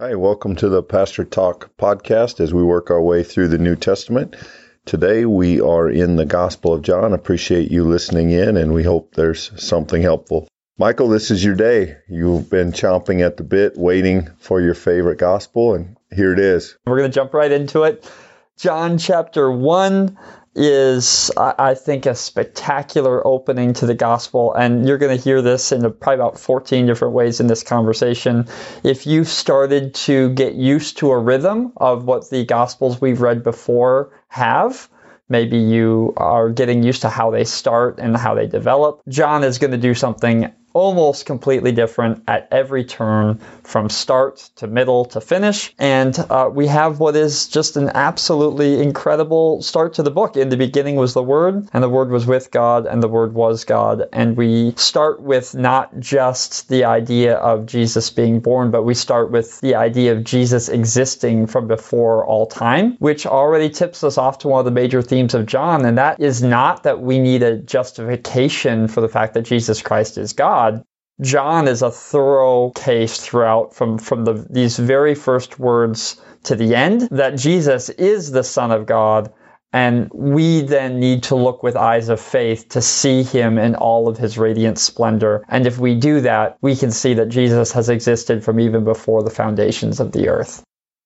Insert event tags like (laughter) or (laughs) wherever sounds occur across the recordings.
Hi, welcome to the Pastor Talk podcast as we work our way through the New Testament. Today we are in the Gospel of John. Appreciate you listening in and we hope there's something helpful. Michael, this is your day. You've been chomping at the bit, waiting for your favorite gospel, and here it is. We're going to jump right into it. John chapter 1 is, I think, a spectacular opening to the gospel. And you're going to hear this in probably about 14 different ways in this conversation. If you've started to get used to a rhythm of what the gospels we've read before have, maybe you are getting used to how they start and how they develop. John is going to do something almost completely different at every turn from start to middle to finish. And uh, we have what is just an absolutely incredible start to the book. In the beginning was the Word, and the Word was with God, and the Word was God. And we start with not just the idea of Jesus being born, but we start with the idea of Jesus existing from before all time, which already tips us off to one of the major themes of John. And that is not that we need a justification for the fact that Jesus Christ is God God, John is a thorough case throughout from, from the, these very first words to the end that Jesus is the Son of God. And we then need to look with eyes of faith to see him in all of his radiant splendor. And if we do that, we can see that Jesus has existed from even before the foundations of the earth.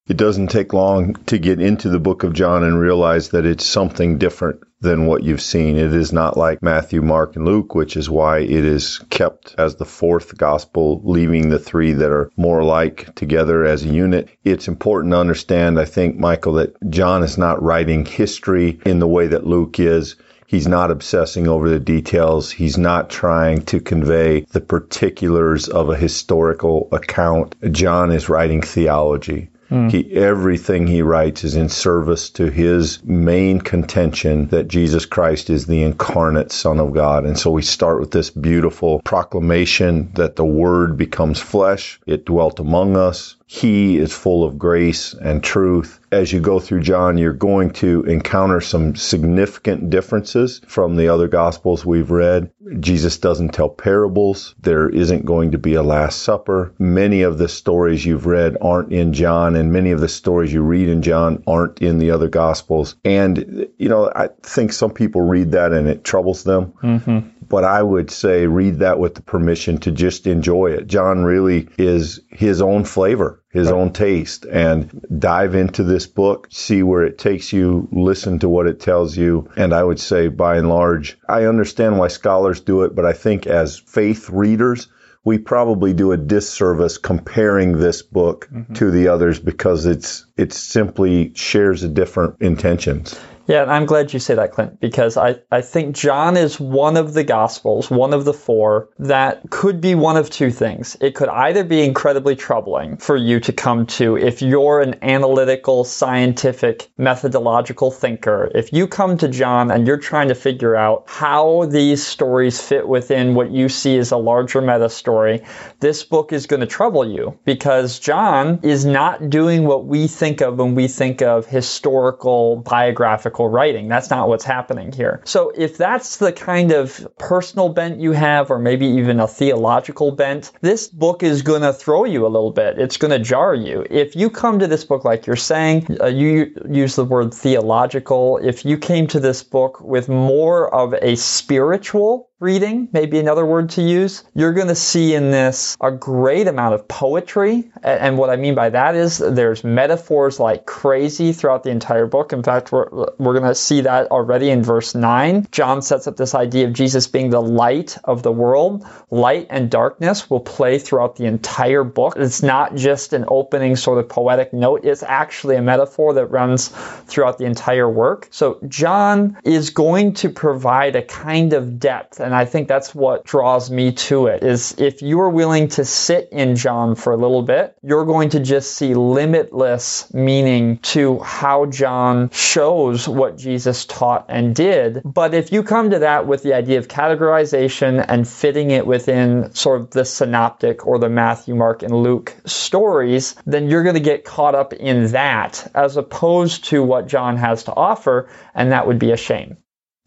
It doesn't take long to get into the book of John and realize that it's something different than what you've seen. It is not like Matthew, Mark, and Luke, which is why it is kept as the fourth gospel, leaving the three that are more alike together as a unit. It's important to understand, I think, Michael, that John is not writing history in the way that Luke is. He's not obsessing over the details. He's not trying to convey the particulars of a historical account. John is writing theology. Mm. He everything he writes is in service to his main contention that Jesus Christ is the incarnate Son of God. And so we start with this beautiful proclamation that the Word becomes flesh. It dwelt among us. He is full of grace and truth. As you go through John, you're going to encounter some significant differences from the other gospels we've read. Jesus doesn't tell parables. There isn't going to be a Last Supper. Many of the stories you've read aren't in John, and many of the stories you read in John aren't in the other gospels. And, you know, I think some people read that and it troubles them. Mm-hmm but I would say read that with the permission to just enjoy it. John really is his own flavor, his right. own taste, and dive into this book, see where it takes you, listen to what it tells you. And I would say by and large, I understand why scholars do it, but I think as faith readers, we probably do a disservice comparing this book mm-hmm. to the others because it's it simply shares a different intentions. Yeah, and I'm glad you say that, Clint, because I, I think John is one of the Gospels, one of the four, that could be one of two things. It could either be incredibly troubling for you to come to if you're an analytical, scientific, methodological thinker. If you come to John and you're trying to figure out how these stories fit within what you see as a larger meta story, this book is going to trouble you because John is not doing what we think of when we think of historical biographical writing. That's not what's happening here. So if that's the kind of personal bent you have, or maybe even a theological bent, this book is going to throw you a little bit. It's going to jar you. If you come to this book like you're saying, uh, you use the word theological. If you came to this book with more of a spiritual reading, maybe another word to use, you're going to see in this a great amount of poetry. And what I mean by that is there's metaphors like crazy throughout the entire book. In fact, we're, we're going to see that already in verse 9. John sets up this idea of Jesus being the light of the world. Light and darkness will play throughout the entire book. It's not just an opening sort of poetic note, it's actually a metaphor that runs throughout the entire work. So John is going to provide a kind of depth and I think that's what draws me to it is if you are willing to sit in John for a little bit, you're going to just see limitless meaning to how John shows what Jesus taught and did. But if you come to that with the idea of categorization and fitting it within sort of the synoptic or the Matthew, Mark, and Luke stories, then you're going to get caught up in that as opposed to what John has to offer, and that would be a shame.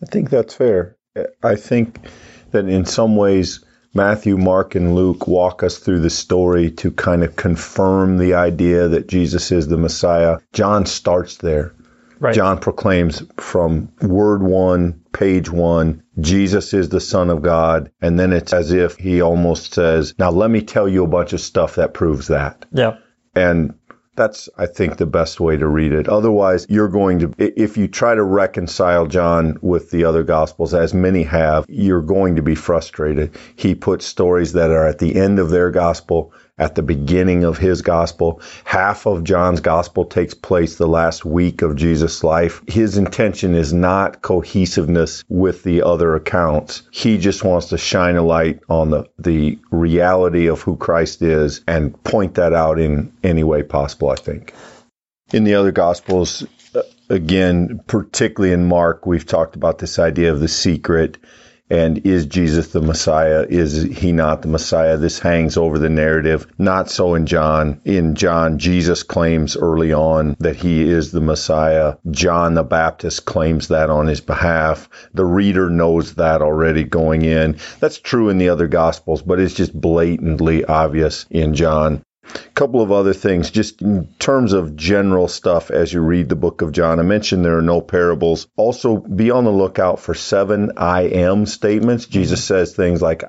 I think that's fair. I think that in some ways Matthew, Mark, and Luke walk us through the story to kind of confirm the idea that Jesus is the Messiah. John starts there. Right. John proclaims from word one, page one, Jesus is the Son of God. And then it's as if he almost says, Now let me tell you a bunch of stuff that proves that. Yeah. And that's, I think, the best way to read it. Otherwise, you're going to, if you try to reconcile John with the other gospels, as many have, you're going to be frustrated. He puts stories that are at the end of their gospel at the beginning of his gospel. Half of John's gospel takes place the last week of Jesus' life. His intention is not cohesiveness with the other accounts. He just wants to shine a light on the, the reality of who Christ is and point that out in any way possible, I think. In the other gospels, uh, again, particularly in Mark, we've talked about this idea of the secret and is Jesus the Messiah? Is he not the Messiah? This hangs over the narrative. Not so in John. In John, Jesus claims early on that he is the Messiah. John the Baptist claims that on his behalf. The reader knows that already going in. That's true in the other Gospels, but it's just blatantly obvious in John. Couple of other things, just in terms of general stuff as you read the book of John. I mentioned there are no parables. Also, be on the lookout for seven I am statements. Jesus says things like,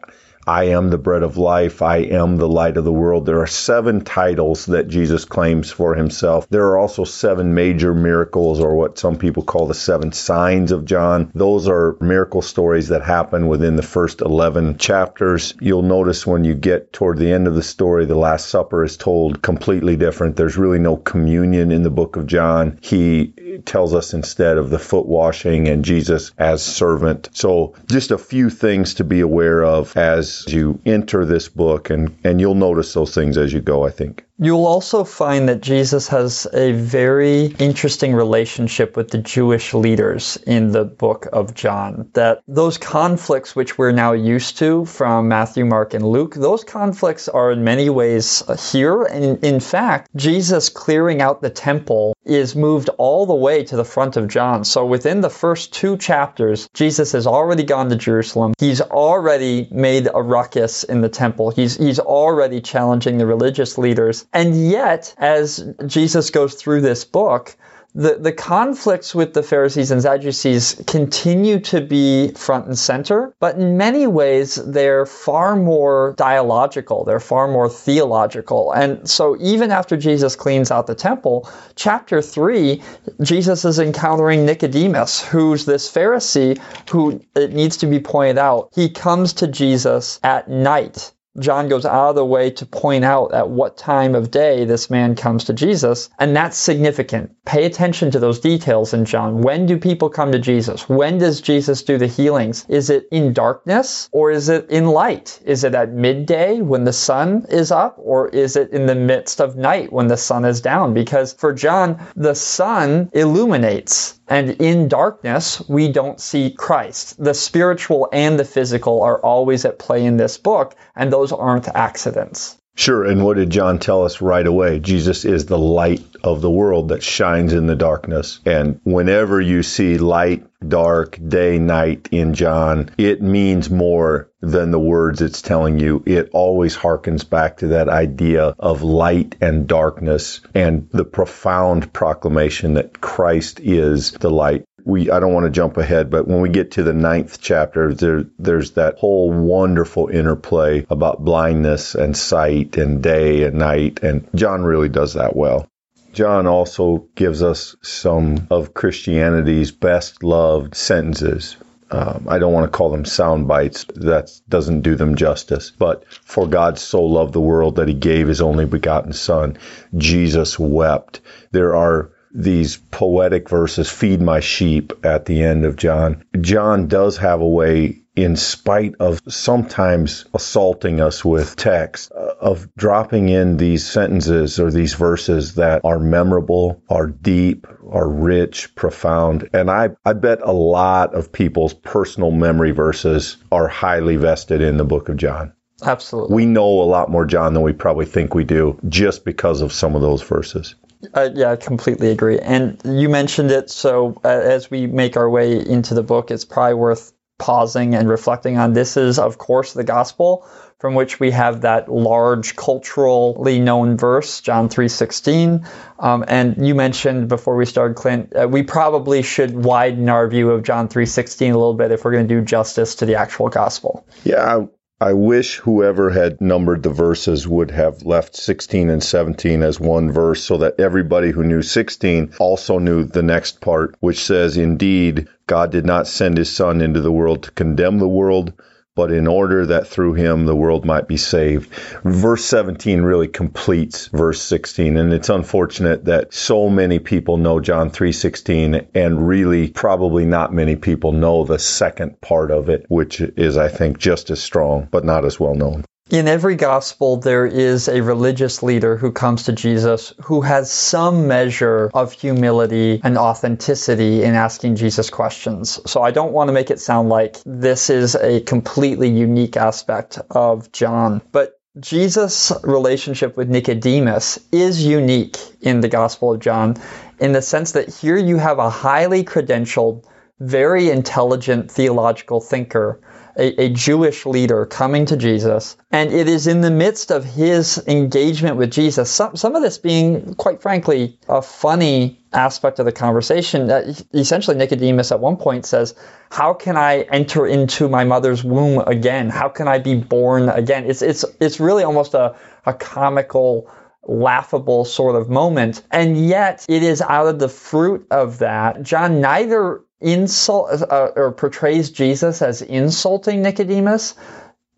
I am the bread of life. I am the light of the world. There are seven titles that Jesus claims for himself. There are also seven major miracles, or what some people call the seven signs of John. Those are miracle stories that happen within the first 11 chapters. You'll notice when you get toward the end of the story, the Last Supper is told completely different. There's really no communion in the book of John. He tells us instead of the foot washing and Jesus as servant. So just a few things to be aware of as you enter this book and, and you'll notice those things as you go, I think. You'll also find that Jesus has a very interesting relationship with the Jewish leaders in the book of John. That those conflicts, which we're now used to from Matthew, Mark, and Luke, those conflicts are in many ways here. And in fact, Jesus clearing out the temple is moved all the way to the front of John. So within the first two chapters, Jesus has already gone to Jerusalem. He's already made a ruckus in the temple. He's, he's already challenging the religious leaders. And yet, as Jesus goes through this book, the, the conflicts with the Pharisees and Sadducees continue to be front and center, but in many ways they're far more dialogical, they're far more theological. And so even after Jesus cleans out the temple, chapter 3, Jesus is encountering Nicodemus, who's this Pharisee who, it needs to be pointed out, he comes to Jesus at night John goes out of the way to point out at what time of day this man comes to Jesus, and that's significant. Pay attention to those details in John. When do people come to Jesus? When does Jesus do the healings? Is it in darkness or is it in light? Is it at midday when the sun is up or is it in the midst of night when the sun is down? Because for John, the sun illuminates and in darkness, we don't see Christ. The spiritual and the physical are always at play in this book, and those aren't accidents. Sure. And what did John tell us right away? Jesus is the light of the world that shines in the darkness. And whenever you see light, dark, day, night in John, it means more than the words it's telling you. It always harkens back to that idea of light and darkness and the profound proclamation that Christ is the light we I don't want to jump ahead, but when we get to the ninth chapter, there there's that whole wonderful interplay about blindness and sight and day and night, and John really does that well. John also gives us some of Christianity's best loved sentences. Um, I don't want to call them sound bites. That doesn't do them justice. But for God so loved the world that he gave his only begotten son. Jesus wept. There are these poetic verses, feed my sheep at the end of John. John does have a way in spite of sometimes assaulting us with text, uh, of dropping in these sentences or these verses that are memorable, are deep, are rich, profound. And I, I bet a lot of people's personal memory verses are highly vested in the book of John. Absolutely. We know a lot more John than we probably think we do just because of some of those verses. Yeah, I completely agree. And you mentioned it, so uh, as we make our way into the book, it's probably worth pausing and reflecting on. This is, of course, the gospel from which we have that large culturally known verse, John 3.16. Um, and you mentioned before we started, Clint, uh, we probably should widen our view of John 3.16 a little bit if we're going to do justice to the actual gospel. Yeah, I wish whoever had numbered the verses would have left 16 and 17 as one verse so that everybody who knew 16 also knew the next part, which says, Indeed, God did not send his Son into the world to condemn the world, but in order that through him the world might be saved. Verse 17 really completes verse 16 and it's unfortunate that so many people know John 3:16 and really probably not many people know the second part of it which is I think just as strong but not as well known. In every gospel, there is a religious leader who comes to Jesus who has some measure of humility and authenticity in asking Jesus questions. So I don't want to make it sound like this is a completely unique aspect of John. But Jesus' relationship with Nicodemus is unique in the Gospel of John in the sense that here you have a highly credentialed, very intelligent theological thinker a, a, Jewish leader coming to Jesus. And it is in the midst of his engagement with Jesus, some, some of this being, quite frankly, a funny aspect of the conversation. That uh, essentially, Nicodemus at one point says, How can I enter into my mother's womb again? How can I be born again? It's, it's, it's really almost a, a comical laughable sort of moment. And yet it is out of the fruit of that. John neither insult uh, or portrays Jesus as insulting Nicodemus,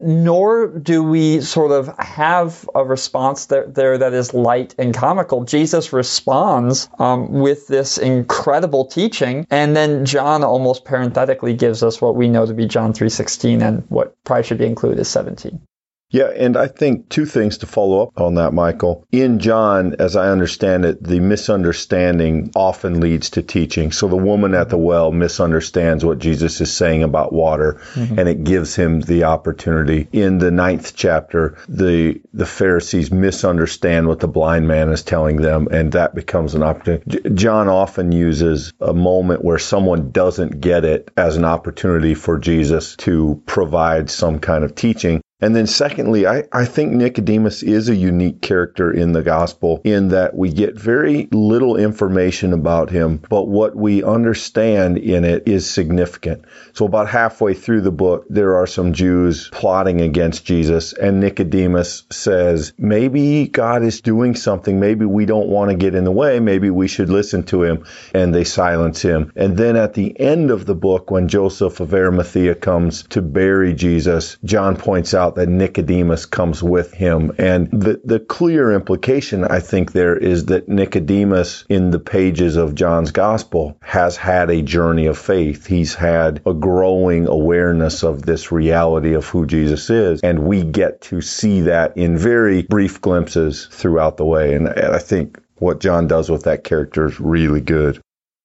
nor do we sort of have a response there, there that is light and comical. Jesus responds um, with this incredible teaching, and then John almost parenthetically gives us what we know to be John 3.16 and what probably should be included is 17. Yeah, and I think two things to follow up on that, Michael. In John, as I understand it, the misunderstanding often leads to teaching. So the woman at the well misunderstands what Jesus is saying about water, mm-hmm. and it gives him the opportunity. In the ninth chapter, the the Pharisees misunderstand what the blind man is telling them, and that becomes an opportunity. J- John often uses a moment where someone doesn't get it as an opportunity for Jesus to provide some kind of teaching. And then secondly, I, I think Nicodemus is a unique character in the gospel in that we get very little information about him, but what we understand in it is significant. So about halfway through the book, there are some Jews plotting against Jesus and Nicodemus says, maybe God is doing something. Maybe we don't want to get in the way. Maybe we should listen to him. And they silence him. And then at the end of the book, when Joseph of Arimathea comes to bury Jesus, John points out that Nicodemus comes with him. And the, the clear implication, I think, there is that Nicodemus, in the pages of John's gospel, has had a journey of faith. He's had a growing awareness of this reality of who Jesus is. And we get to see that in very brief glimpses throughout the way. And I think what John does with that character is really good.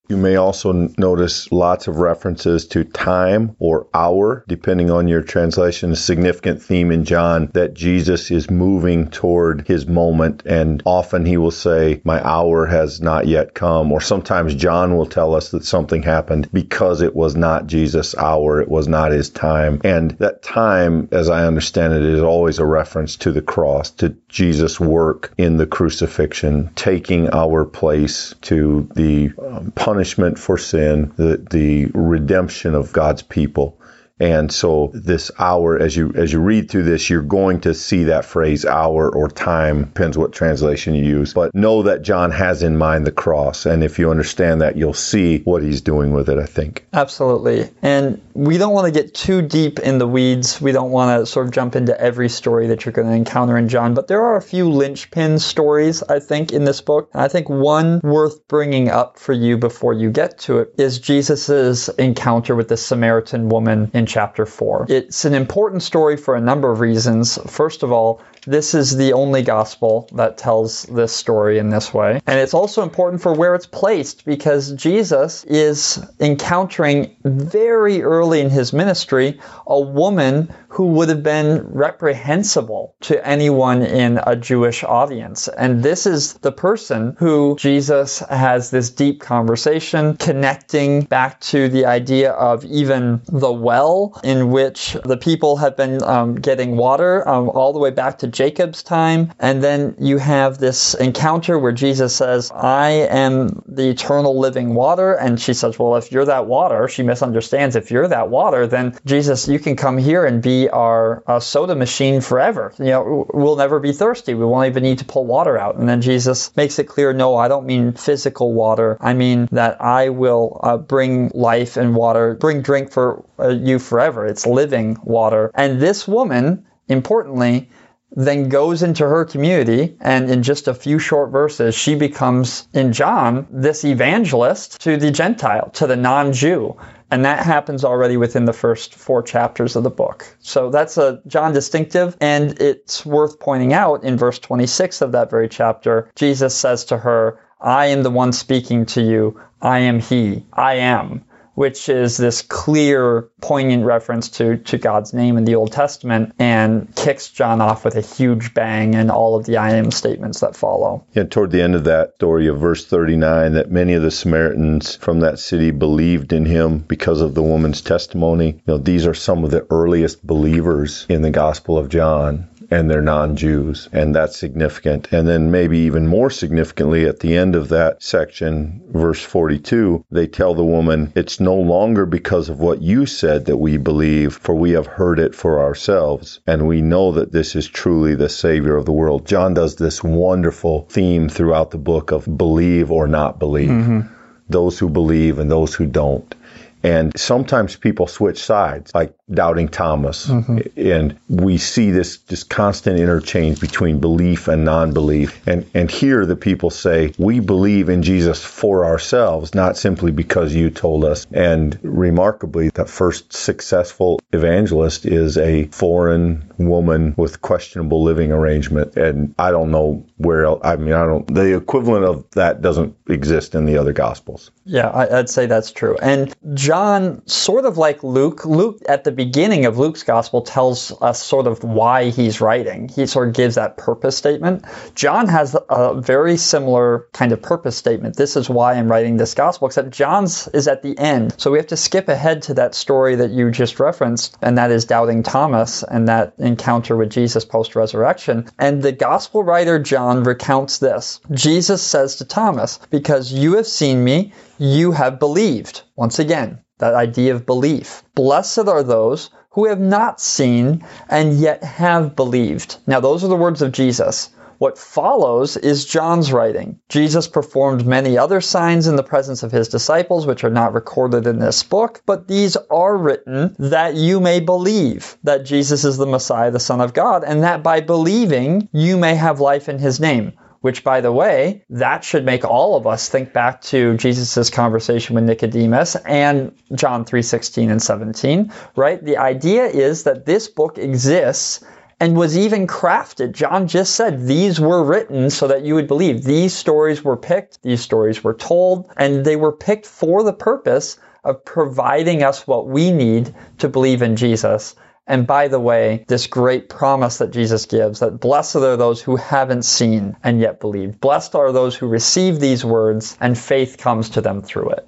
You may also notice lots of references to time or hour, depending on your translation. A significant theme in John that Jesus is moving toward his moment, and often he will say, My hour has not yet come. Or sometimes John will tell us that something happened because it was not Jesus' hour, it was not his time. And that time, as I understand it, is always a reference to the cross, to Jesus' work in the crucifixion, taking our place to the um, punishment punishment for sin, the, the redemption of God's people. And so this hour, as you as you read through this, you're going to see that phrase hour or time, depends what translation you use. But know that John has in mind the cross. And if you understand that, you'll see what he's doing with it, I think. Absolutely. And we don't want to get too deep in the weeds. We don't want to sort of jump into every story that you're going to encounter in John, but there are a few linchpin stories, I think, in this book. I think one worth bringing up for you before you get to it is Jesus's encounter with the Samaritan woman in chapter 4. It's an important story for a number of reasons. First of all, this is the only gospel that tells this story in this way. And it's also important for where it's placed because Jesus is encountering very early in his ministry a woman who would have been reprehensible to anyone in a Jewish audience. And this is the person who Jesus has this deep conversation connecting back to the idea of even the well in which the people have been um, getting water um, all the way back to Jacob's time. And then you have this encounter where Jesus says, I am the eternal living water. And she says, Well, if you're that water, she misunderstands. If you're that water, then Jesus, you can come here and be our soda machine forever. You know, we'll never be thirsty. We won't even need to pull water out. And then Jesus makes it clear, no, I don't mean physical water. I mean that I will uh, bring life and water, bring drink for uh, you forever. It's living water. And this woman, importantly, then goes into her community and in just a few short verses she becomes in John this evangelist to the gentile to the non-Jew and that happens already within the first four chapters of the book. So that's a John distinctive. And it's worth pointing out in verse 26 of that very chapter, Jesus says to her, I am the one speaking to you. I am he. I am which is this clear, poignant reference to, to God's name in the Old Testament and kicks John off with a huge bang and all of the I am statements that follow. Yeah, toward the end of that story of verse 39, that many of the Samaritans from that city believed in him because of the woman's testimony. You know, these are some of the earliest believers in the Gospel of John and they're non-Jews, and that's significant. And then maybe even more significantly at the end of that section, verse 42, they tell the woman, it's no longer because of what you said that we believe, for we have heard it for ourselves, and we know that this is truly the Savior of the world. John does this wonderful theme throughout the book of believe or not believe. Mm-hmm. Those who believe and those who don't. And sometimes people switch sides, like doubting Thomas. Mm-hmm. And we see this just constant interchange between belief and non-belief. And and here the people say, we believe in Jesus for ourselves, not simply because you told us. And remarkably, the first successful evangelist is a foreign woman with questionable living arrangement. And I don't know where else, I mean, I don't, the equivalent of that doesn't exist in the other gospels. Yeah, I'd say that's true. And John, sort of like Luke, Luke at the beginning of Luke's gospel tells us sort of why he's writing. He sort of gives that purpose statement. John has a very similar kind of purpose statement. This is why I'm writing this gospel, except John's is at the end. So we have to skip ahead to that story that you just referenced, and that is doubting Thomas and that encounter with Jesus post resurrection. And the gospel writer John recounts this. Jesus says to Thomas, Because you have seen me, you have believed. Once again, that idea of belief. Blessed are those who have not seen and yet have believed. Now, those are the words of Jesus. What follows is John's writing. Jesus performed many other signs in the presence of his disciples, which are not recorded in this book, but these are written that you may believe that Jesus is the Messiah, the Son of God, and that by believing you may have life in his name which by the way, that should make all of us think back to Jesus' conversation with Nicodemus and John 3:16 and 17, right? The idea is that this book exists and was even crafted. John just said these were written so that you would believe. These stories were picked, these stories were told, and they were picked for the purpose of providing us what we need to believe in Jesus and by the way, this great promise that Jesus gives that blessed are those who haven't seen and yet believed. Blessed are those who receive these words and faith comes to them through it.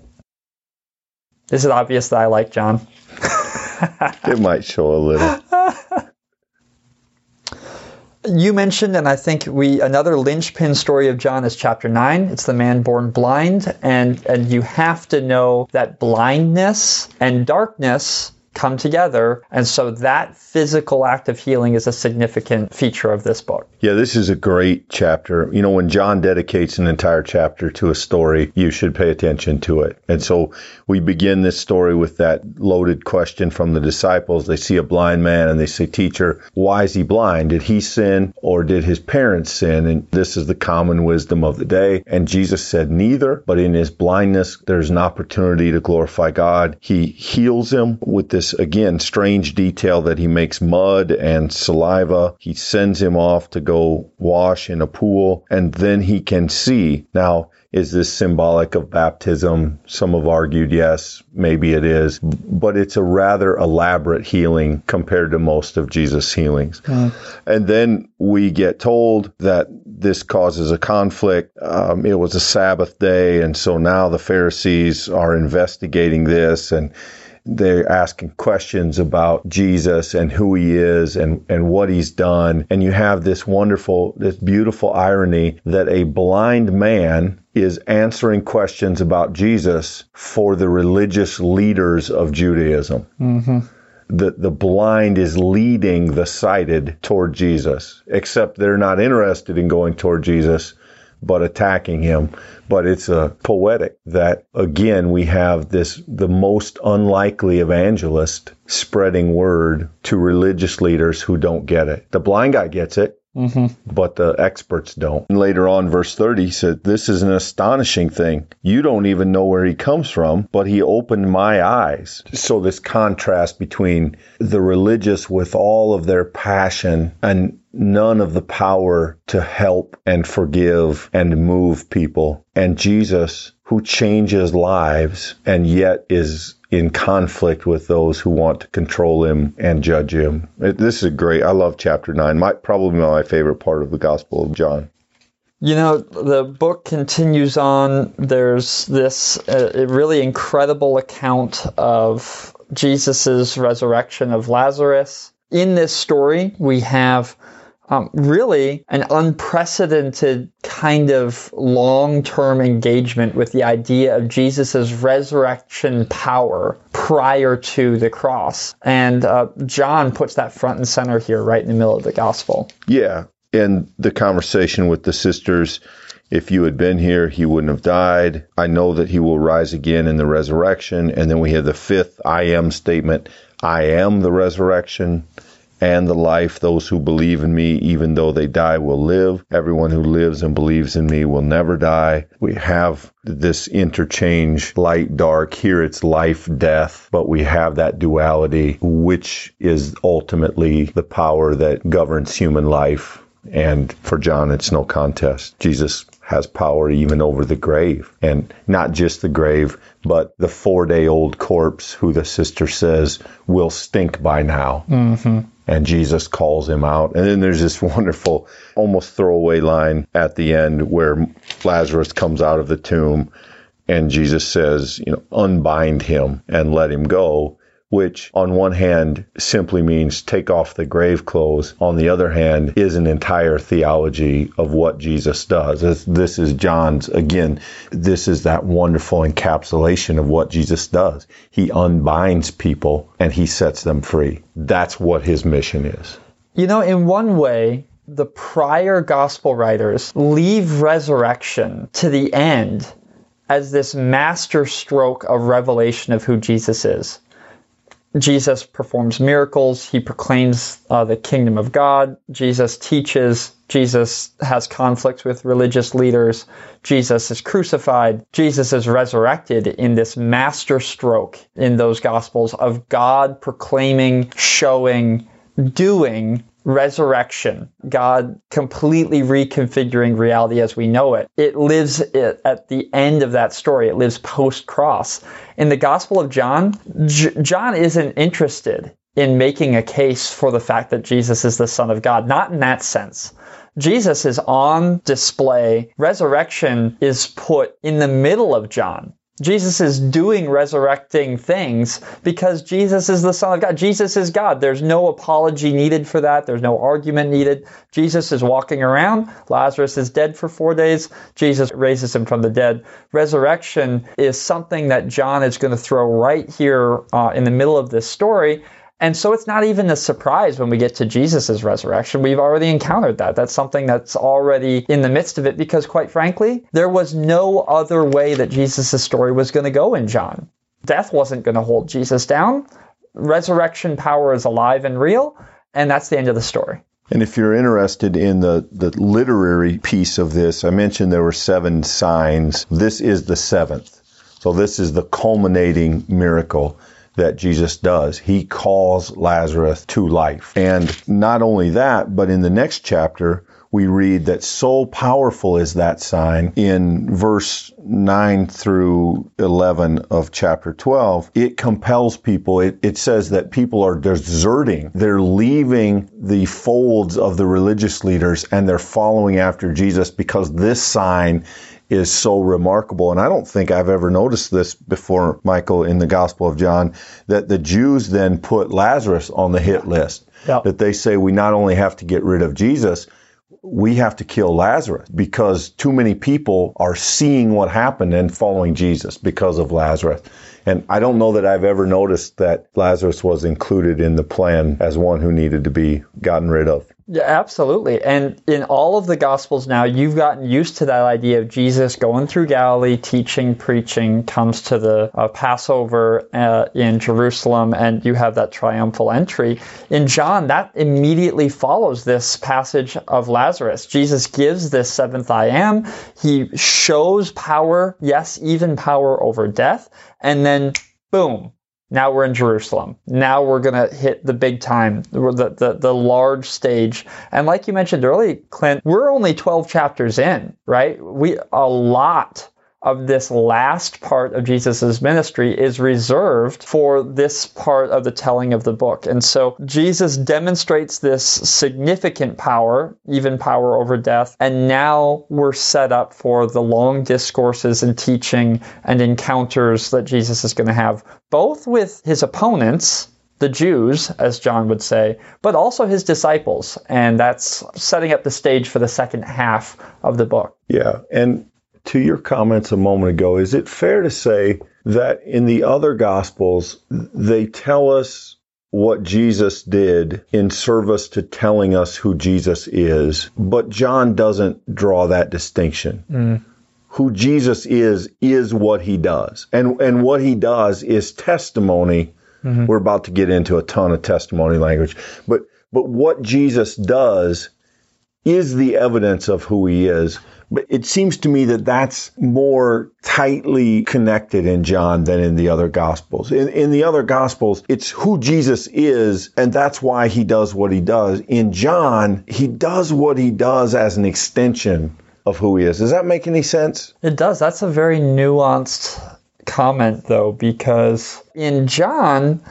Is it obvious that I like John? (laughs) it might show a little. you mentioned, and I think we another linchpin story of John is chapter nine. It's the man born blind, and and you have to know that blindness and darkness come together. And so that physical act of healing is a significant feature of this book. Yeah, this is a great chapter. You know, when John dedicates an entire chapter to a story, you should pay attention to it. And so we begin this story with that loaded question from the disciples. They see a blind man and they say, Teacher, why is he blind? Did he sin or did his parents sin? And this is the common wisdom of the day. And Jesus said, Neither, but in his blindness, there's an opportunity to glorify God. He heals him with this this, again, strange detail that he makes mud and saliva. He sends him off to go wash in a pool, and then he can see. Now, is this symbolic of baptism? Some have argued yes, maybe it is, but it's a rather elaborate healing compared to most of Jesus' healings. And then we get told that this causes a conflict. Um, it was a Sabbath day, and so now the Pharisees are investigating this and they're asking questions about Jesus and who he is and, and what he's done. And you have this wonderful, this beautiful irony that a blind man is answering questions about Jesus for the religious leaders of Judaism. Mm-hmm. The, the blind is leading the sighted toward Jesus, except they're not interested in going toward Jesus but attacking him. But it's a poetic that again we have this the most unlikely evangelist spreading word to religious leaders who don't get it. The blind guy gets it. Mm-hmm. But the experts don't. And later on, verse 30 he said, This is an astonishing thing. You don't even know where he comes from, but he opened my eyes. So, this contrast between the religious with all of their passion and none of the power to help and forgive and move people. And Jesus, who changes lives and yet is in conflict with those who want to control him and judge him. This is great, I love chapter 9. My, probably my favorite part of the Gospel of John. You know, the book continues on. There's this uh, really incredible account of Jesus' resurrection of Lazarus. In this story, we have um, really an unprecedented kind of long term engagement with the idea of Jesus' resurrection power prior to the cross. And uh, John puts that front and center here, right in the middle of the gospel. Yeah. And the conversation with the sisters if you had been here, he wouldn't have died. I know that he will rise again in the resurrection. And then we have the fifth I am statement I am the resurrection and the life. Those who believe in me, even though they die, will live. Everyone who lives and believes in me will never die. We have this interchange, light, dark. Here it's life, death, but we have that duality, which is ultimately the power that governs human life. And for John, it's no contest. Jesus has power even over the grave. And not just the grave, but the four day old corpse who the sister says will stink by now. Mm-hmm and Jesus calls him out. And then there's this (laughs) wonderful, almost throwaway line at the end where Lazarus comes out of the tomb and Jesus says, you know, unbind him and let him go which on one hand simply means take off the grave clothes. On the other hand, is an entire theology of what Jesus does. This is John's, again, this is that wonderful encapsulation of what Jesus does. He unbinds people and he sets them free. That's what his mission is. You know, in one way, the prior gospel writers leave resurrection to the end as this master stroke of revelation of who Jesus is. Jesus performs miracles. He proclaims uh, the kingdom of God. Jesus teaches. Jesus has conflicts with religious leaders. Jesus is crucified. Jesus is resurrected in this master stroke in those gospels of God proclaiming, showing, doing resurrection, God completely reconfiguring reality as we know it. It lives at the end of that story. It lives post cross. In the Gospel of John, J- John isn't interested in making a case for the fact that Jesus is the Son of God. Not in that sense. Jesus is on display. Resurrection is put in the middle of John. Jesus is doing resurrecting things because Jesus is the Son of God. Jesus is God. There's no apology needed for that. There's no argument needed. Jesus is walking around. Lazarus is dead for four days. Jesus raises him from the dead. Resurrection is something that John is going to throw right here uh, in the middle of this story and so it's not even a surprise when we get to Jesus' resurrection. We've already encountered that. That's something that's already in the midst of it because, quite frankly, there was no other way that Jesus' story was going to go in John. Death wasn't going to hold Jesus down. Resurrection power is alive and real. And that's the end of the story. And if you're interested in the, the literary piece of this, I mentioned there were seven signs. This is the seventh. So this is the culminating miracle that Jesus does. He calls Lazarus to life. And not only that, but in the next chapter, we read that so powerful is that sign in verse 9 through 11 of chapter 12. It compels people. It, it says that people are deserting. They're leaving the folds of the religious leaders and they're following after Jesus because this sign is so remarkable. And I don't think I've ever noticed this before, Michael, in the Gospel of John, that the Jews then put Lazarus on the hit list. Yep. That they say we not only have to get rid of Jesus, we have to kill Lazarus because too many people are seeing what happened and following Jesus because of Lazarus. And I don't know that I've ever noticed that Lazarus was included in the plan as one who needed to be gotten rid of. Yeah, absolutely. And in all of the Gospels now, you've gotten used to that idea of Jesus going through Galilee, teaching, preaching, comes to the uh, Passover uh, in Jerusalem, and you have that triumphal entry. In John, that immediately follows this passage of Lazarus. Jesus gives this seventh I am. He shows power, yes, even power over death. And then, boom, now we're in Jerusalem. Now we're going to hit the big time, the, the, the large stage. And like you mentioned earlier, Clint, we're only 12 chapters in, right? We, a lot of this last part of Jesus' ministry is reserved for this part of the telling of the book. And so Jesus demonstrates this significant power, even power over death. And now we're set up for the long discourses and teaching and encounters that Jesus is going to have, both with his opponents, the Jews, as John would say, but also his disciples. And that's setting up the stage for the second half of the book. Yeah. And to your comments a moment ago, is it fair to say that in the other gospels, they tell us what Jesus did in service to telling us who Jesus is, but John doesn't draw that distinction. Mm. Who Jesus is is what he does. And and what he does is testimony. Mm-hmm. We're about to get into a ton of testimony language, but but what Jesus does is the evidence of who he is. But it seems to me that that's more tightly connected in John than in the other gospels. In, in the other gospels, it's who Jesus is, and that's why he does what he does. In John, he does what he does as an extension of who he is. Does that make any sense? It does. That's a very nuanced comment, though, because in John,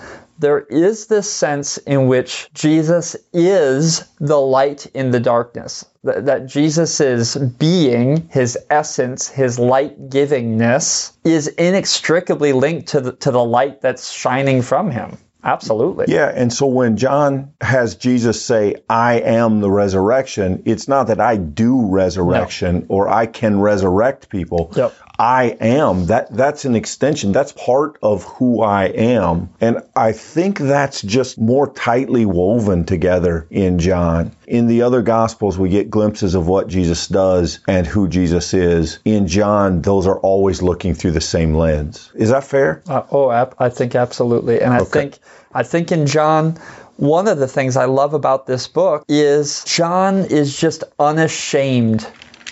there is this sense in which Jesus is the light in the darkness. That, Jesus' being, his essence, his light givingness is inextricably linked to the, to the light that's shining from him. Absolutely. Yeah, and so when John has Jesus say, I am the resurrection, it's not that I do resurrection or I can resurrect people. Yep. I am. That that's an extension. That's part of who I am. And I think that's just more tightly woven together in John. In the other gospels we get glimpses of what Jesus does and who Jesus is. In John those are always looking through the same lens. Is that fair? Uh, oh, ap- I think absolutely. And I Okay. think I think in John one of the things I love about this book is John is just unashamed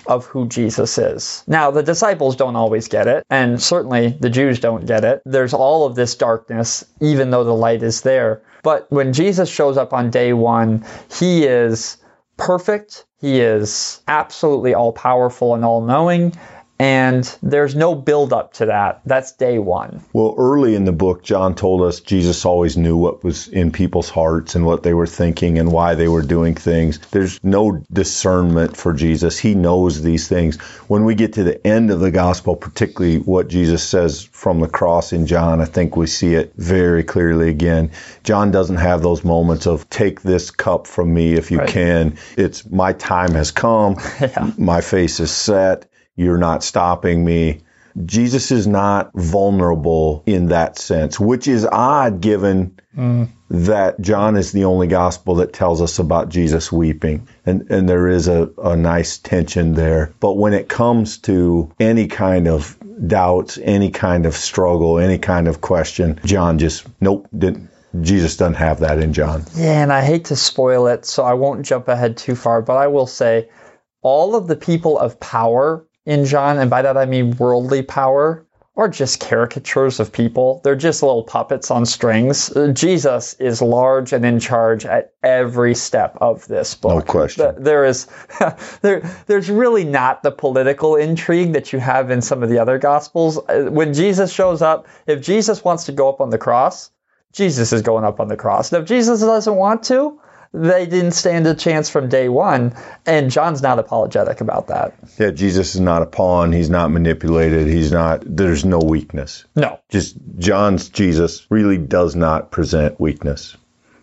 of who Jesus is. Now, the disciples don't always get it, and certainly the Jews don't get it. There's all of this darkness, even though the light is there. But when Jesus shows up on day one, he is perfect, he is absolutely all powerful and all knowing. And there's no build up to that. That's day one. Well, early in the book, John told us Jesus always knew what was in people's hearts and what they were thinking and why they were doing things. There's no discernment for Jesus. He knows these things. When we get to the end of the gospel, particularly what Jesus says from the cross in John, I think we see it very clearly again. John doesn't have those moments of take this cup from me if you Right. can. It's my time has come. (laughs) Yeah. My face is set. You're not stopping me. Jesus is not vulnerable in that sense, which is odd given mm. that John is the only gospel that tells us about Jesus weeping. And, and there is a, a nice tension there. But when it comes to any kind of doubts, any kind of struggle, any kind of question, John just, nope, didn't. Jesus doesn't have that in John. Yeah, and I hate to spoil it, so I won't jump ahead too far, but I will say all of the people of power in John, and by that I mean worldly power, are just caricatures of people. They're just little puppets on strings. Uh, Jesus is large and in charge at every step of this book. No question. There is, (laughs) there, there's really not the political intrigue that you have in some of the other gospels. Uh, when Jesus shows up, if Jesus wants to go up on the cross, Jesus is going up on the cross. And if Jesus doesn't want to, they didn't stand a chance from day one. And John's not apologetic about that. Yeah, Jesus is not a pawn. He's not manipulated. He's not, there's no weakness. No. Just John's Jesus really does not present weakness.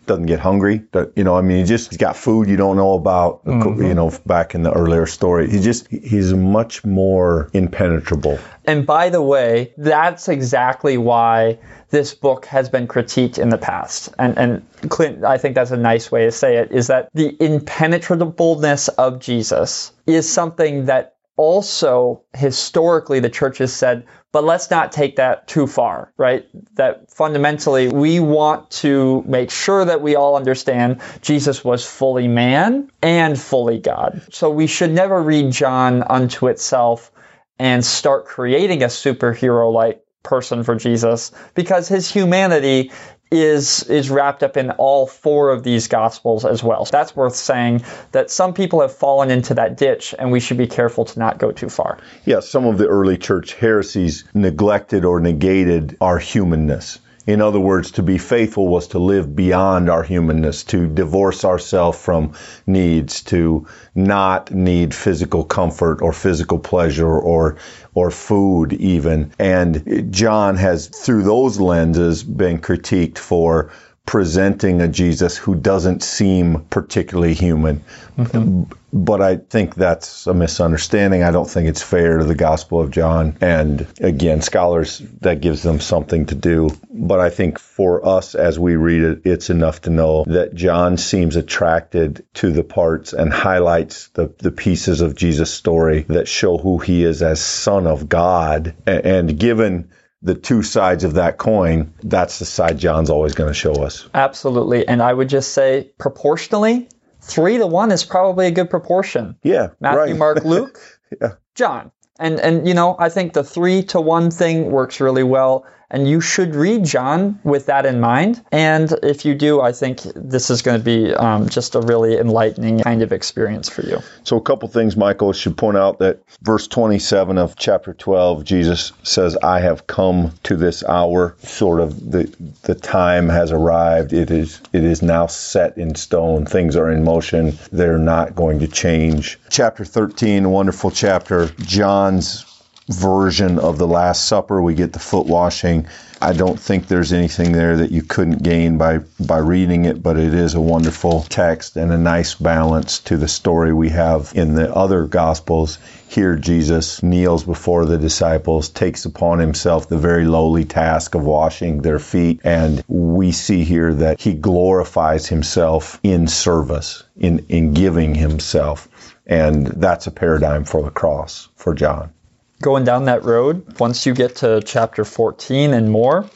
Doesn't get hungry. You know, I mean, he just, he's got food you don't know about, mm-hmm. you know, back in the earlier story. He just, he's much more impenetrable. And by the way, that's exactly why this book has been critiqued in the past. And, and Clint, I think that's a nice way to say it, is that the impenetrableness of Jesus is something that also historically the church has said, but let's not take that too far, right? That fundamentally we want to make sure that we all understand Jesus was fully man and fully God. So we should never read John unto itself and start creating a superhero like person for Jesus because his humanity is is wrapped up in all four of these gospels as well. So that's worth saying that some people have fallen into that ditch and we should be careful to not go too far. Yeah, some of the early church heresies neglected or negated our humanness. In other words, to be faithful was to live beyond our humanness, to divorce ourselves from needs, to not need physical comfort or physical pleasure or or food even. And John has through those lenses been critiqued for presenting a Jesus who doesn't seem particularly human. Mm-hmm. But I think that's a misunderstanding. I don't think it's fair to the Gospel of John. And again, scholars, that gives them something to do. But I think for us as we read it, it's enough to know that John seems attracted to the parts and highlights the, the pieces of Jesus' story that show who he is as Son of God. And, and given the two sides of that coin, that's the side John's always going to show us. Absolutely. And I would just say proportionally, three to one is probably a good proportion. Yeah. Matthew, right. Mark, (laughs) Luke, yeah. John. And and you know, I think the three to one thing works really well. And you should read John with that in mind. And if you do, I think this is going to be um, just a really enlightening kind of experience for you. So, a couple things, Michael, should point out that verse 27 of chapter 12, Jesus says, I have come to this hour. Sort of the, the time has arrived. It is, it is now set in stone. Things are in motion. They're not going to change. Chapter 13, a wonderful chapter. John's version of the Last Supper. We get the foot washing. I don't think there's anything there that you couldn't gain by by reading it, but it is a wonderful text and a nice balance to the story we have in the other gospels. Here Jesus kneels before the disciples, takes upon himself the very lowly task of washing their feet, and we see here that he glorifies himself in service, in in giving himself. And that's a paradigm for the cross for John going down that road, once you get to chapter 14 and more,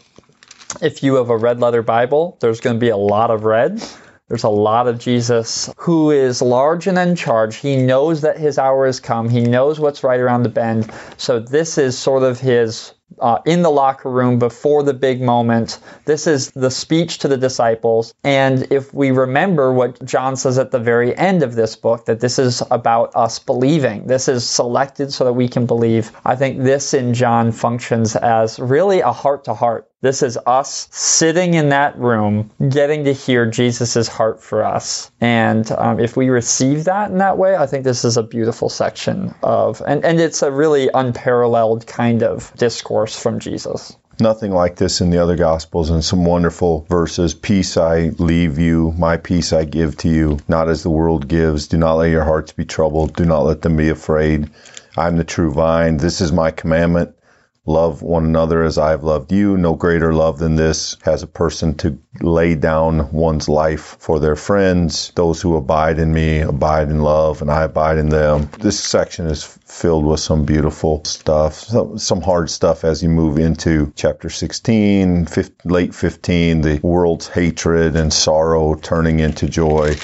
if you have a red letter Bible, there's going to be a lot of red. There's a lot of Jesus who is large and in charge. He knows that his hour has come. He knows what's right around the bend. So this is sort of his uh, in the locker room before the big moment. This is the speech to the disciples. And if we remember what John says at the very end of this book, that this is about us believing, this is selected so that we can believe. I think this in John functions as really a heart to heart this is us sitting in that room, getting to hear Jesus' heart for us. And um, if we receive that in that way, I think this is a beautiful section of, and, and it's a really unparalleled kind of discourse from Jesus. Nothing like this in the other Gospels, and some wonderful verses. Peace I leave you, my peace I give to you, not as the world gives. Do not let your hearts be troubled, do not let them be afraid. I'm the true vine. This is my commandment Love one another as I have loved you. No greater love than this has a person to lay down one's life for their friends. Those who abide in me abide in love, and I abide in them. This section is filled with some beautiful stuff, some, hard stuff as you move into chapter 16, 15, late 15, the world's hatred and sorrow turning into joy.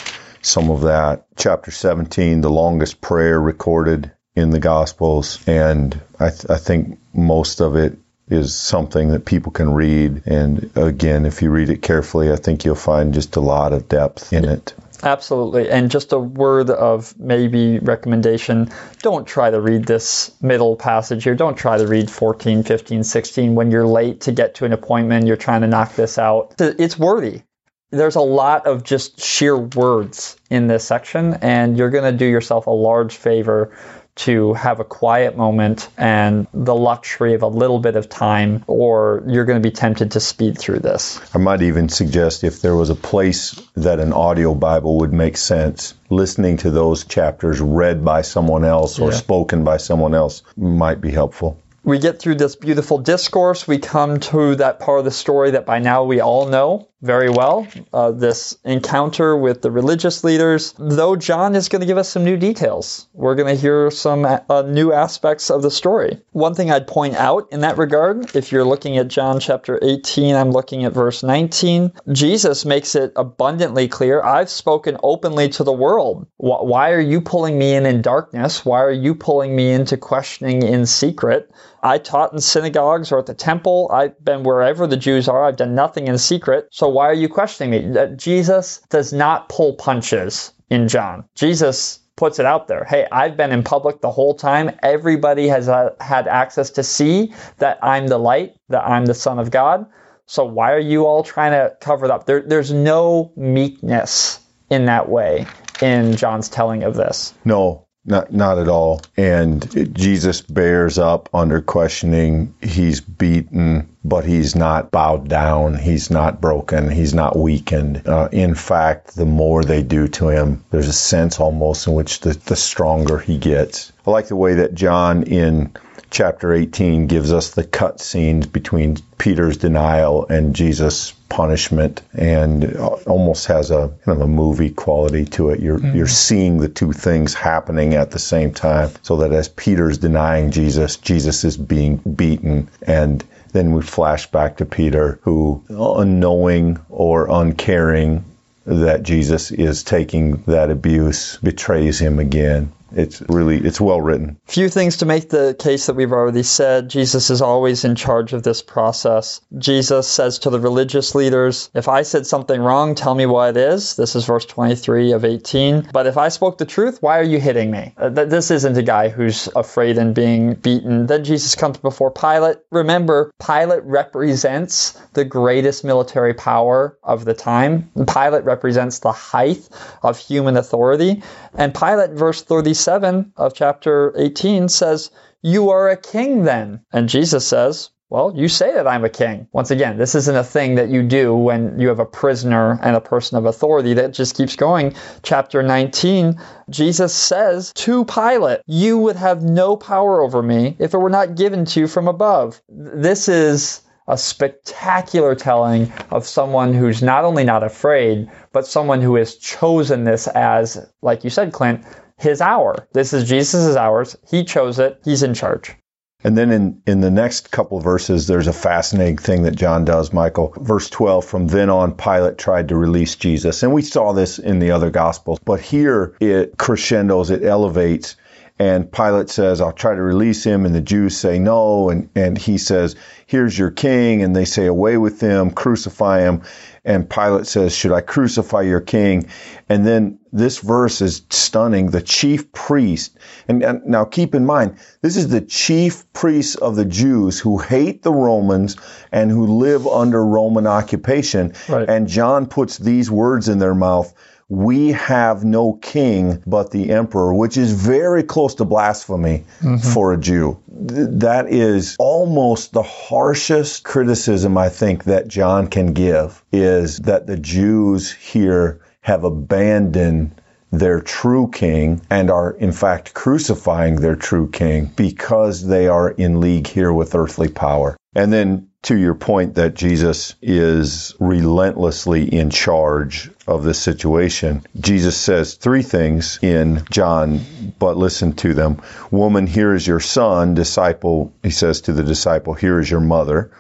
Some of that. Chapter 17, the longest prayer recorded in the Gospels, and I, th- I think most of it is something that people can read. And again, if you read it carefully, I think you'll find just a lot of depth in it. Absolutely. And just a word of maybe recommendation don't try to read this middle passage here. Don't try to read 14, 15, 16 when you're late to get to an appointment. You're trying to knock this out. It's wordy. There's a lot of just sheer words in this section, and you're going to do yourself a large favor to have a quiet moment and the luxury of a little bit of time, or you're going to be tempted to speed through this. I might even suggest if there was a place that an audio Bible would make sense, listening to those chapters read by someone else or yeah. spoken by someone else might be helpful we get through this beautiful discourse. We come to that part of the story that by now we all know very well uh, this encounter with the religious leaders. Though John is going to give us some new details, we're going to hear some uh, new aspects of the story. One thing I'd point out in that regard, if you're looking at John chapter 18, I'm looking at verse 19. Jesus makes it abundantly clear I've spoken openly to the world. Why are you pulling me in in darkness? Why are you pulling me into questioning in secret? I taught in synagogues or at the temple. I've been wherever the Jews are. I've done nothing in secret. So why are you questioning me? That Jesus does not pull punches in John. Jesus puts it out there. Hey, I've been in public the whole time. Everybody has uh, had access to see that I'm the light, that I'm the Son of God. So why are you all trying to cover it up? There, there's no meekness in that way in John's telling of this. No, not, not at all. And Jesus bears up under questioning. He's beaten, but he's not bowed down. He's not broken. He's not weakened. Uh, in fact, the more they do to him, there's a sense almost in which the, the stronger he gets. I like the way that John in chapter 18 gives us the cut scenes between Peter's denial and Jesus' punishment, and almost has a kind of a movie quality to it. You're mm-hmm. you're seeing the two things happening at the same time, so that as Peter's denying Jesus, Jesus is being beaten, and then we flash back to Peter, who unknowing or uncaring that Jesus is taking that abuse, betrays him again it's really it's well written. Few things to make the case that we've already said. Jesus is always in charge of this process. Jesus says to the religious leaders, "If I said something wrong, tell me what it is." This is verse 23 of 18. But if I spoke the truth, why are you hitting me? Uh, this isn't a guy who's afraid and being beaten. Then Jesus comes before Pilate. Remember, Pilate represents the greatest military power of the time. Pilate represents the height of human authority. And Pilate, verse 37 of chapter 18, says, You are a king then. And Jesus says, well, you say that I'm a king. Once again, this isn't a thing that you do when you have a prisoner and a person of authority that just keeps going. Chapter 19, Jesus says to Pilate, You would have no power over me if it were not given to you from above. This is a spectacular telling of someone who's not only not afraid, but someone who has chosen this as, like you said, Clint, his hour. This is Jesus' hours. He chose it. He's in charge. And then in, in the next couple verses, there's a fascinating thing that John does, Michael. Verse 12, from then on, Pilate tried to release Jesus. And we saw this in the other gospels, but here it crescendos, it elevates and Pilate says, I'll try to release him. And the Jews say no. And, and he says, Here's your king. And they say, Away with him, crucify him. And Pilate says, Should I crucify your king? And then this verse is stunning. The chief priest, and, and now keep in mind, this is the chief priests of the Jews who hate the Romans and who live under Roman occupation. Right. And John puts these words in their mouth we have no king but the emperor, which is very close to blasphemy mm-hmm. for a Jew. That is almost the harshest criticism I think that John can give is that the Jews here have abandoned their true king and are in fact crucifying their true king because they are in league here with earthly power. And then to your point that Jesus is relentlessly in charge of this situation, Jesus says three things in John, but listen to them. Woman, here is your son. Disciple, he says to the disciple, here is your mother.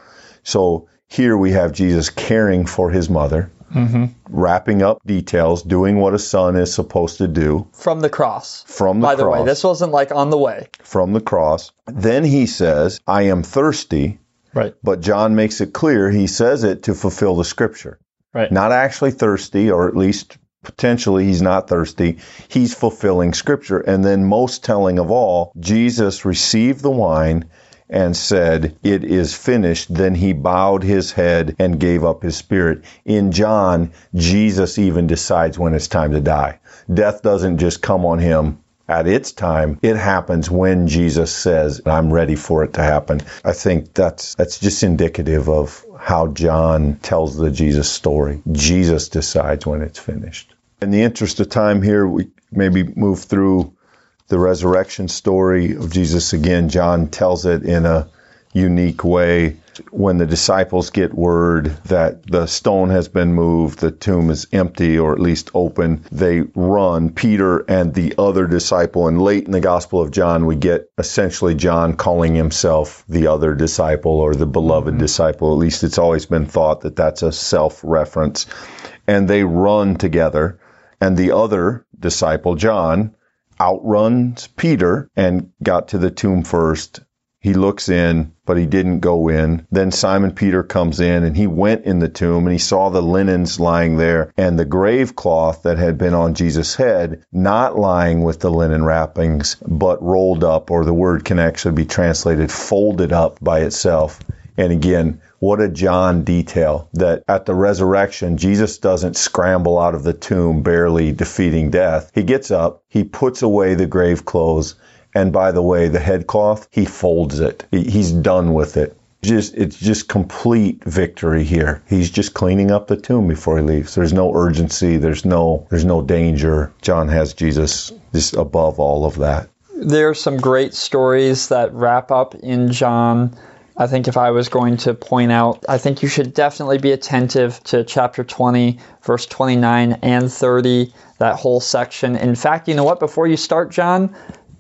So here we have Jesus caring for his mother. Mm-hmm. Wrapping up details, doing what a son is supposed to do. From the cross. From the By cross. the way, this wasn't like on the way. From the cross. Then he says, I am thirsty. Right. But John makes it clear he says it to fulfill the scripture. Right. Not actually thirsty, or at least potentially he's not thirsty. He's fulfilling scripture. And then most telling of all, Jesus received the wine and said, It is finished. Then he bowed his head and gave up his spirit. In John, Jesus even decides when it's time to die. Death doesn't just come on him at its time. It happens when Jesus says, I'm ready for it to happen. I think that's, that's just indicative of how John tells the Jesus story. Jesus decides when it's finished. In the interest of time here, we maybe move through the resurrection story of Jesus again. John tells it in a unique way. When the disciples get word that the stone has been moved, the tomb is empty or at least open, they run, Peter and the other disciple. And late in the Gospel of John, we get essentially John calling himself the other disciple or the beloved mm-hmm. disciple. At least it's always been thought that that's a self reference. And they run together. And the other disciple, John, outruns Peter and got to the tomb first. He looks in, but he didn't go in. Then Simon Peter comes in and he went in the tomb and he saw the linens lying there and the grave cloth that had been on Jesus' head, not lying with the linen wrappings, but rolled up, or the word can actually be translated folded up by itself. And again, what a John detail that at the resurrection, Jesus doesn't scramble out of the tomb, barely defeating death. He gets up, he puts away the grave clothes, and by the way, the head cloth, he folds it. He's done with it. Just, it's just complete victory here. He's just cleaning up the tomb before he leaves. There's no urgency. There's no, there's no danger. John has Jesus just above all of that. There are some great stories that wrap up in John I think if I was going to point out, I think you should definitely be attentive to chapter 20, verse 29 and 30, that whole section. In fact, you know what? Before you start, John,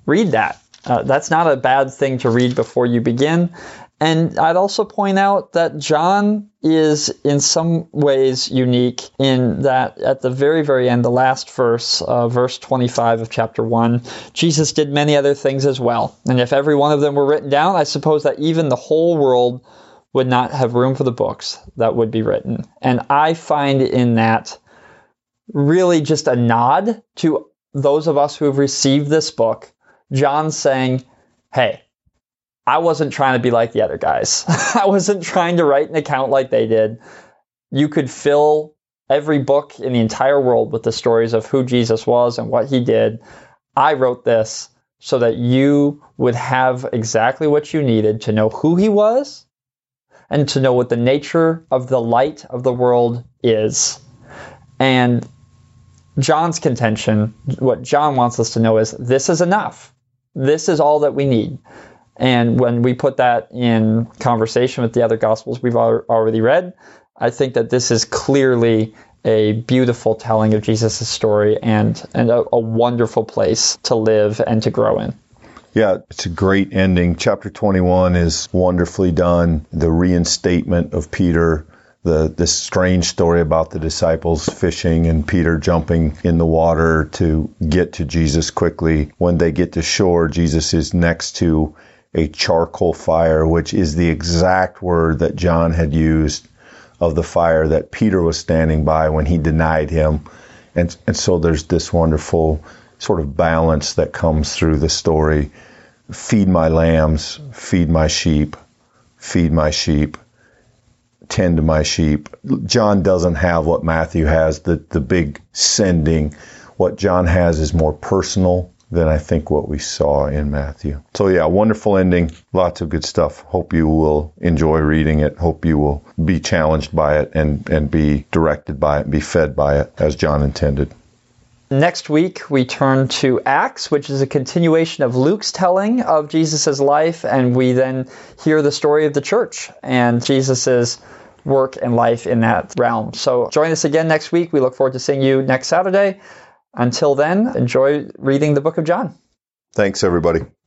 read that. Uh, that's not a bad thing to read before you begin. And I'd also point out that John is in some ways unique in that at the very, very end, the last verse, uh, verse 25 of chapter 1, Jesus did many other things as well. And if every one of them were written down, I suppose that even the whole world would not have room for the books that would be written. And I find in that really just a nod to those of us who have received this book. John saying, hey, I wasn't trying to be like the other guys. (laughs) I wasn't trying to write an account like they did. You could fill every book in the entire world with the stories of who Jesus was and what he did. I wrote this so that you would have exactly what you needed to know who he was and to know what the nature of the light of the world is. And John's contention, what John wants us to know is this is enough. This is all that we need. And when we put that in conversation with the other gospels we've already read, I think that this is clearly a beautiful telling of Jesus' story and, and a, a wonderful place to live and to grow in. Yeah, it's a great ending. Chapter 21 is wonderfully done. The reinstatement of Peter, the this strange story about the disciples fishing and Peter jumping in the water to get to Jesus quickly. When they get to shore, Jesus is next to a charcoal fire, which is the exact word that John had used of the fire that Peter was standing by when he denied him. And, and so there's this wonderful sort of balance that comes through the story. Feed my lambs, feed my sheep, feed my sheep, tend to my sheep. John doesn't have what Matthew has, the, the big sending. What John has is more personal than I think what we saw in Matthew. So yeah, wonderful ending. Lots of good stuff. Hope you will enjoy reading it. Hope you will be challenged by it and, and be directed by it be fed by it as John intended. Next week, we turn to Acts, which is a continuation of Luke's telling of Jesus' life, and we then hear the story of the church and Jesus' work and life in that realm. So join us again next week. We look forward to seeing you next Saturday. Until then, enjoy reading the book of John. Thanks, everybody.